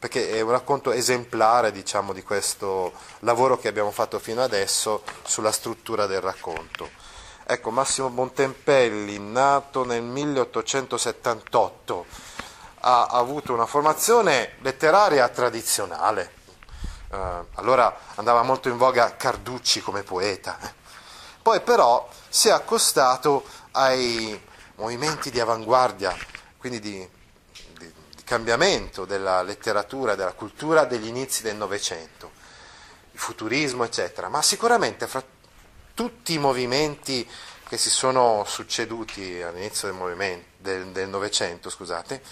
perché è un racconto esemplare diciamo, di questo lavoro che abbiamo fatto fino adesso sulla struttura del racconto. Ecco, Massimo Bontempelli, nato nel 1878, ha avuto una formazione letteraria tradizionale. Uh, allora andava molto in voga Carducci come poeta. Poi però si è accostato ai movimenti di avanguardia, quindi di cambiamento della letteratura, della cultura degli inizi del Novecento, il futurismo, eccetera, ma sicuramente fra tutti i movimenti che si sono succeduti all'inizio del Novecento, scusate,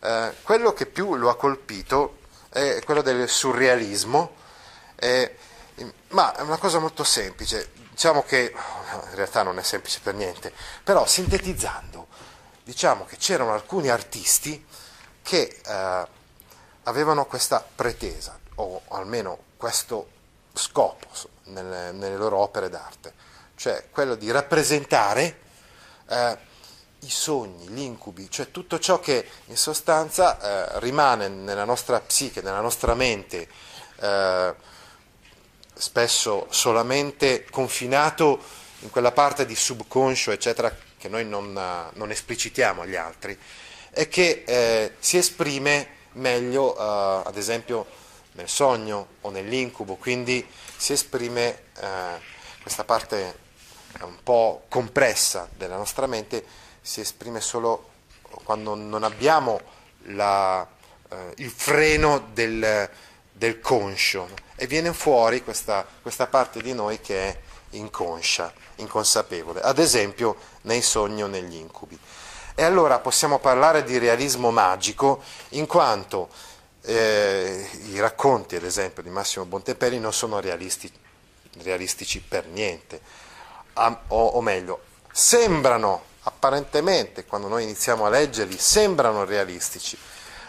eh, quello che più lo ha colpito è quello del surrealismo, eh, ma è una cosa molto semplice, diciamo che in realtà non è semplice per niente, però sintetizzando, diciamo che c'erano alcuni artisti che eh, avevano questa pretesa, o almeno questo scopo nelle, nelle loro opere d'arte, cioè quello di rappresentare eh, i sogni, gli incubi, cioè tutto ciò che in sostanza eh, rimane nella nostra psiche, nella nostra mente, eh, spesso solamente confinato in quella parte di subconscio, eccetera, che noi non, non esplicitiamo agli altri e che eh, si esprime meglio, eh, ad esempio, nel sogno o nell'incubo, quindi si esprime eh, questa parte un po' compressa della nostra mente, si esprime solo quando non abbiamo la, eh, il freno del, del, conscio e viene fuori questa, questa parte di noi che è inconscia, inconsapevole, ad esempio nei sogni o negli incubi. E allora possiamo parlare di realismo magico in quanto eh, i racconti, ad esempio, di Massimo Bontempelli non sono realisti, realistici per niente, o, o meglio, sembrano apparentemente, quando noi iniziamo a leggerli, sembrano realistici,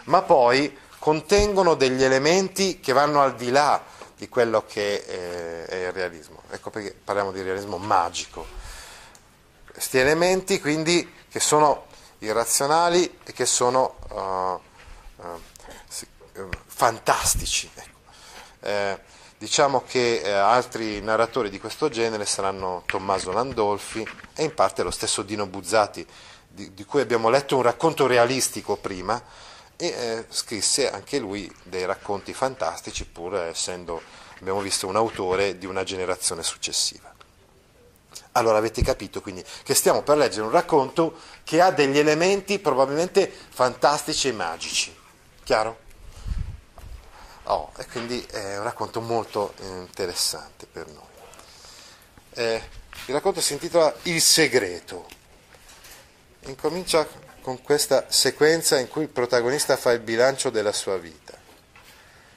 ma poi contengono degli elementi che vanno al di là di quello che è, è il realismo. Ecco perché parliamo di realismo magico. Questi elementi quindi che sono irrazionali e che sono uh, uh, fantastici. Ecco. Eh, diciamo che eh, altri narratori di questo genere saranno Tommaso Landolfi e in parte lo stesso Dino Buzzati, di, di cui abbiamo letto un racconto realistico prima, e eh, scrisse anche lui dei racconti fantastici, pur essendo, abbiamo visto, un autore di una generazione successiva. Allora avete capito quindi che stiamo per leggere un racconto che ha degli elementi probabilmente fantastici e magici. Chiaro? Oh, e quindi è un racconto molto interessante per noi. Eh, il racconto si intitola Il segreto. Incomincia con questa sequenza in cui il protagonista fa il bilancio della sua vita.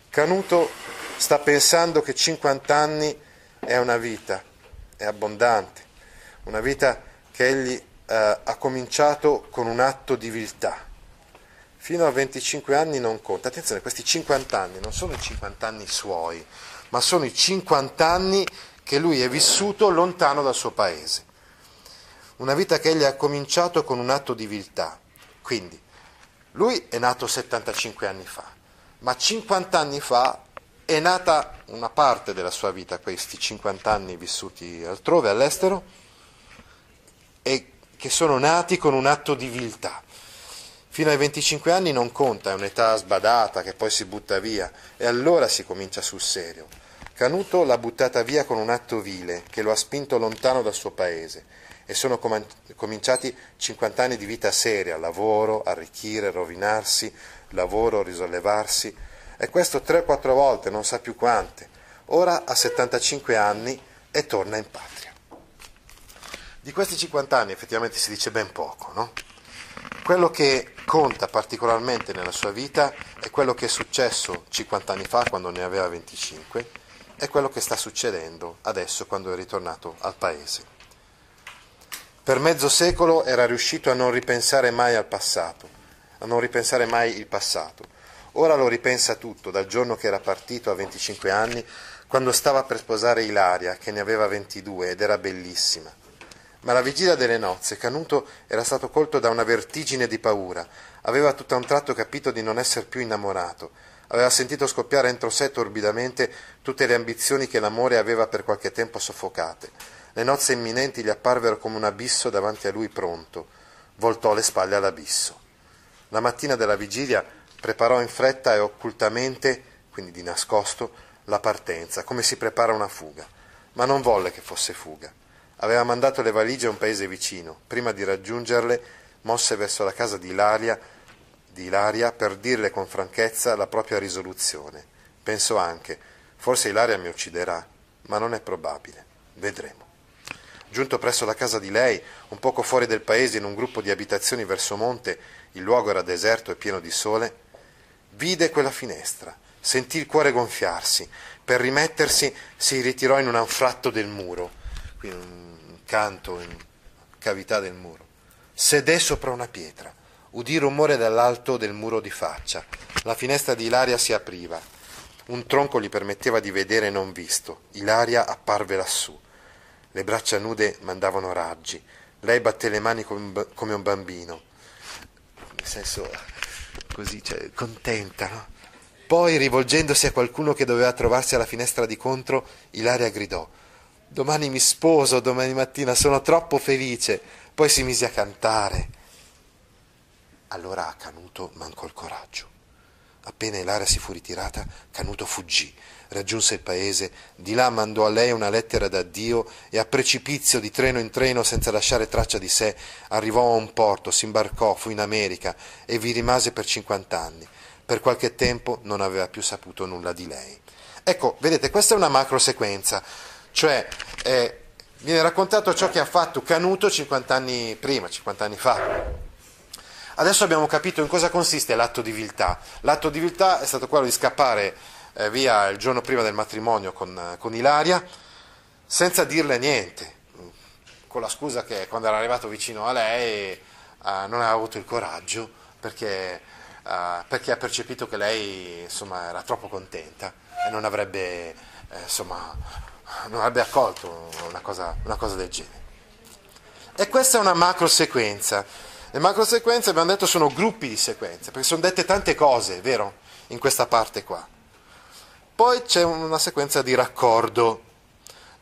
Canuto sta pensando che 50 anni è una vita, è abbondante, una vita che egli eh, ha cominciato con un atto di viltà. Fino a 25 anni non conta. Attenzione, questi 50 anni non sono i 50 anni suoi, ma sono i 50 anni che lui è vissuto lontano dal suo paese. Una vita che egli ha cominciato con un atto di viltà. Quindi, lui è nato 75 anni fa, ma 50 anni fa è nata una parte della sua vita, questi 50 anni vissuti altrove, all'estero, e che sono nati con un atto di viltà. Fino ai 25 anni non conta, è un'età sbadata che poi si butta via e allora si comincia sul serio. Canuto l'ha buttata via con un atto vile che lo ha spinto lontano dal suo paese e sono com- cominciati 50 anni di vita seria, lavoro, arricchire, rovinarsi, lavoro, risollevarsi e questo 3-4 volte, non sa più quante. Ora ha 75 anni e torna in patria. Di questi 50 anni effettivamente si dice ben poco, no? Quello che conta particolarmente nella sua vita è quello che è successo 50 anni fa quando ne aveva 25 e quello che sta succedendo adesso quando è ritornato al paese. Per mezzo secolo era riuscito a non ripensare mai al passato, a non ripensare mai il passato. Ora lo ripensa tutto, dal giorno che era partito a 25 anni, quando stava per sposare Ilaria, che ne aveva 22 ed era bellissima. Ma alla vigilia delle nozze Canuto era stato colto da una vertigine di paura, aveva tutto a un tratto capito di non essere più innamorato, aveva sentito scoppiare entro sé torbidamente tutte le ambizioni che l'amore aveva per qualche tempo soffocate le nozze imminenti gli apparvero come un abisso davanti a lui pronto. Voltò le spalle all'abisso. La mattina della vigilia preparò in fretta e occultamente, quindi di nascosto, la partenza, come si prepara una fuga. Ma non volle che fosse fuga. Aveva mandato le valigie a un paese vicino. Prima di raggiungerle, mosse verso la casa di Ilaria, di Ilaria per dirle con franchezza la propria risoluzione. Pensò anche, forse Ilaria mi ucciderà, ma non è probabile. Vedremo. Giunto presso la casa di lei, un poco fuori del paese, in un gruppo di abitazioni verso monte, il luogo era deserto e pieno di sole, vide quella finestra, sentì il cuore gonfiarsi. Per rimettersi si ritirò in un anfratto del muro, qui un canto in cavità del muro. Sedè sopra una pietra, udì rumore dall'alto del muro di faccia. La finestra di Ilaria si apriva. Un tronco gli permetteva di vedere non visto. Ilaria apparve lassù. Le braccia nude mandavano raggi. Lei batté le mani come un bambino, nel senso così, cioè, contenta, no? Poi, rivolgendosi a qualcuno che doveva trovarsi alla finestra di contro, Ilaria gridò: Domani mi sposo, domani mattina, sono troppo felice. Poi si mise a cantare. Allora a Canuto mancò il coraggio. Appena Ilaria si fu ritirata, Canuto fuggì raggiunse il paese, di là mandò a lei una lettera d'addio e a precipizio di treno in treno senza lasciare traccia di sé arrivò a un porto, si imbarcò, fu in America e vi rimase per 50 anni. Per qualche tempo non aveva più saputo nulla di lei. Ecco, vedete, questa è una macro sequenza, cioè eh, viene raccontato ciò che ha fatto Canuto 50 anni prima, 50 anni fa. Adesso abbiamo capito in cosa consiste l'atto di viltà. L'atto di viltà è stato quello di scappare eh, via il giorno prima del matrimonio con, eh, con Ilaria, senza dirle niente, con la scusa che quando era arrivato vicino a lei eh, non aveva avuto il coraggio perché, eh, perché ha percepito che lei insomma, era troppo contenta e non avrebbe, eh, insomma, non avrebbe accolto una cosa, una cosa del genere. E questa è una macro sequenza. Le macro sequenze, abbiamo detto, sono gruppi di sequenze, perché sono dette tante cose, vero? In questa parte qua. Poi c'è una sequenza di raccordo.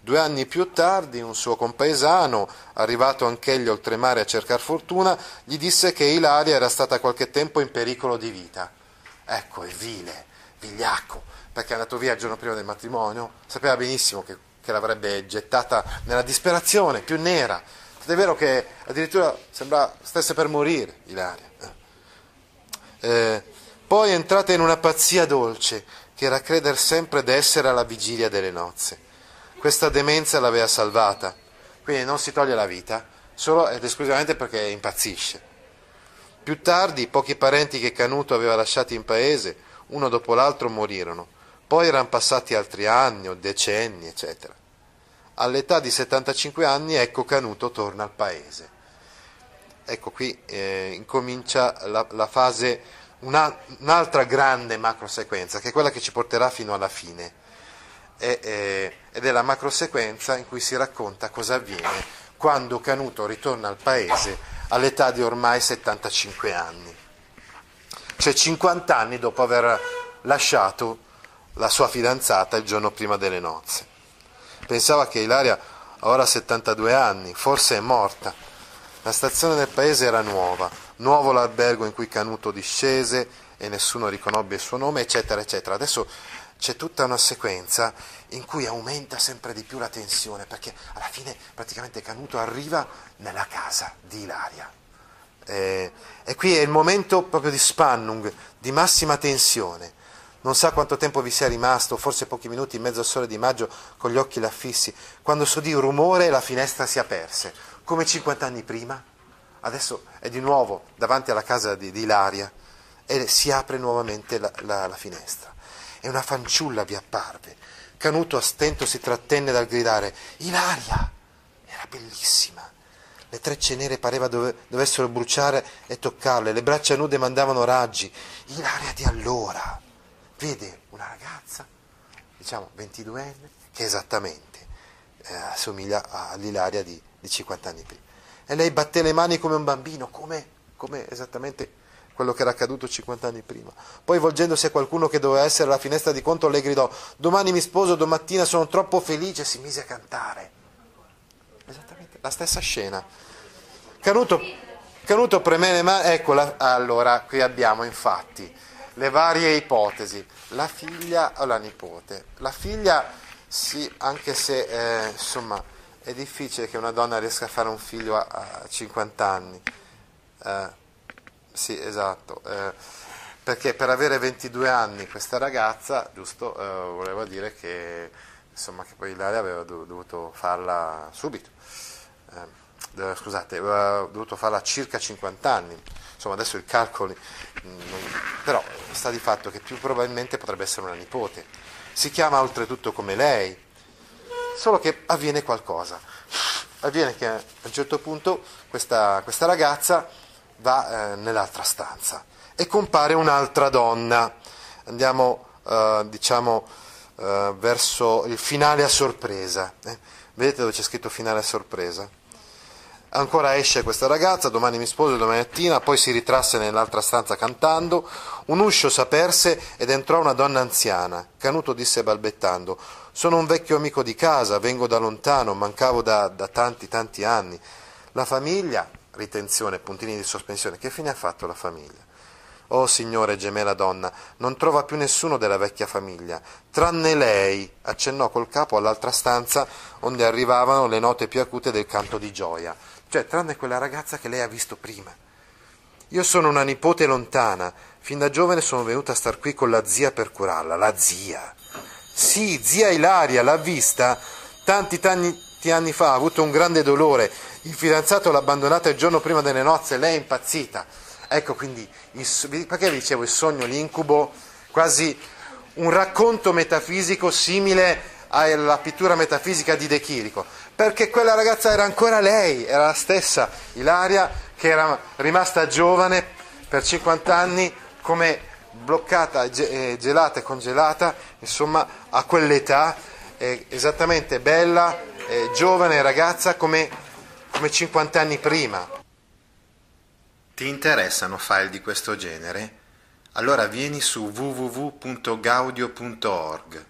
Due anni più tardi un suo compaesano, arrivato anch'egli oltremare a cercare fortuna, gli disse che Ilaria era stata qualche tempo in pericolo di vita. Ecco, è vile, vigliacco, perché è andato via il giorno prima del matrimonio, sapeva benissimo che, che l'avrebbe gettata nella disperazione più nera. Ed è vero che addirittura sembra stesse per morire Ilaria. Eh, poi è entrata in una pazzia dolce che era credere sempre di essere alla vigilia delle nozze. Questa demenza l'aveva salvata, quindi non si toglie la vita solo ed esclusivamente perché impazzisce. Più tardi pochi parenti che Canuto aveva lasciati in paese, uno dopo l'altro, morirono. Poi erano passati altri anni o decenni, eccetera. All'età di 75 anni, ecco Canuto torna al paese. Ecco qui eh, incomincia la, la fase una, un'altra grande macro sequenza, che è quella che ci porterà fino alla fine, è, è, ed è la macro sequenza in cui si racconta cosa avviene quando Canuto ritorna al paese all'età di ormai 75 anni, cioè 50 anni dopo aver lasciato la sua fidanzata il giorno prima delle nozze. Pensava che Ilaria ora 72 anni, forse è morta. La stazione del paese era nuova, nuovo l'albergo in cui Canuto discese e nessuno riconobbe il suo nome, eccetera, eccetera. Adesso c'è tutta una sequenza in cui aumenta sempre di più la tensione, perché alla fine praticamente Canuto arriva nella casa di Ilaria. E, e qui è il momento proprio di spannung, di massima tensione. Non sa quanto tempo vi sia rimasto, forse pochi minuti in mezzo al sole di maggio con gli occhi l'affissi, quando s'udì un rumore e la finestra si aperse, come 50 anni prima. Adesso è di nuovo davanti alla casa di, di Ilaria e si apre nuovamente la, la, la finestra e una fanciulla vi apparve. Canuto a stento si trattenne dal gridare Ilaria! Era bellissima. Le trecce nere pareva dove, dovessero bruciare e toccarle, le braccia nude mandavano raggi. Ilaria di allora vede una ragazza, diciamo 22enne, che esattamente eh, assomiglia all'Ilaria di, di 50 anni prima. E lei batté le mani come un bambino, come, come esattamente quello che era accaduto 50 anni prima. Poi volgendosi a qualcuno che doveva essere alla finestra di conto, le gridò, domani mi sposo, domattina sono troppo felice, e si mise a cantare. Esattamente, la stessa scena. Canuto, Canuto preme le mani, ecco, la, allora, qui abbiamo infatti le varie ipotesi, la figlia o la nipote. La figlia, sì, anche se, eh, insomma, è difficile che una donna riesca a fare un figlio a, a 50 anni. Eh, sì, esatto. Eh, perché per avere 22 anni questa ragazza, giusto, eh, voleva dire che, insomma, che poi Ilaria aveva dovuto farla subito. Eh, scusate, aveva dovuto farla circa 50 anni. Insomma, adesso i calcoli, non, però sta di fatto che più probabilmente potrebbe essere una nipote. Si chiama oltretutto come lei, solo che avviene qualcosa. Avviene che a un certo punto questa, questa ragazza va eh, nell'altra stanza e compare un'altra donna. Andiamo, eh, diciamo, eh, verso il finale a sorpresa. Eh. Vedete dove c'è scritto finale a sorpresa? Ancora esce questa ragazza, domani mi sposo, domani mattina, poi si ritrasse nell'altra stanza cantando. Un uscio s'aperse ed entrò una donna anziana. Canuto disse balbettando: Sono un vecchio amico di casa, vengo da lontano, mancavo da, da tanti, tanti anni. La famiglia, ritenzione, puntini di sospensione. Che fine ha fatto la famiglia? Oh signore, gemé la donna, non trova più nessuno della vecchia famiglia, tranne lei, accennò col capo all'altra stanza onde arrivavano le note più acute del canto di gioia, cioè tranne quella ragazza che lei ha visto prima. Io sono una nipote lontana, fin da giovane sono venuta a star qui con la zia per curarla, la zia. Sì, zia Ilaria, l'ha vista? Tanti, tanti anni fa ha avuto un grande dolore il fidanzato l'ha abbandonata il giorno prima delle nozze, lei è impazzita. Ecco quindi, il, perché vi dicevo il sogno, l'incubo, quasi un racconto metafisico simile alla pittura metafisica di De Chirico, perché quella ragazza era ancora lei, era la stessa Ilaria che era rimasta giovane per 50 anni come bloccata, eh, gelata e congelata, insomma a quell'età, esattamente bella, giovane ragazza come come 50 anni prima. Ti interessano file di questo genere? Allora vieni su www.gaudio.org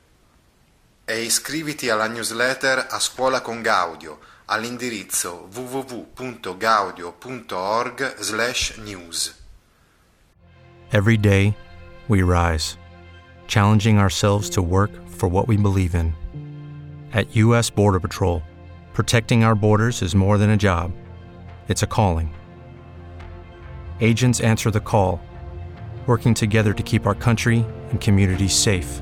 e iscriviti alla newsletter a scuola con Gaudio all'indirizzo www.gaudio.org/news. Every day we rise, challenging ourselves to work for what we believe in. At US Border Patrol Protecting our borders is more than a job, it's a calling. Agents answer the call, working together to keep our country and communities safe.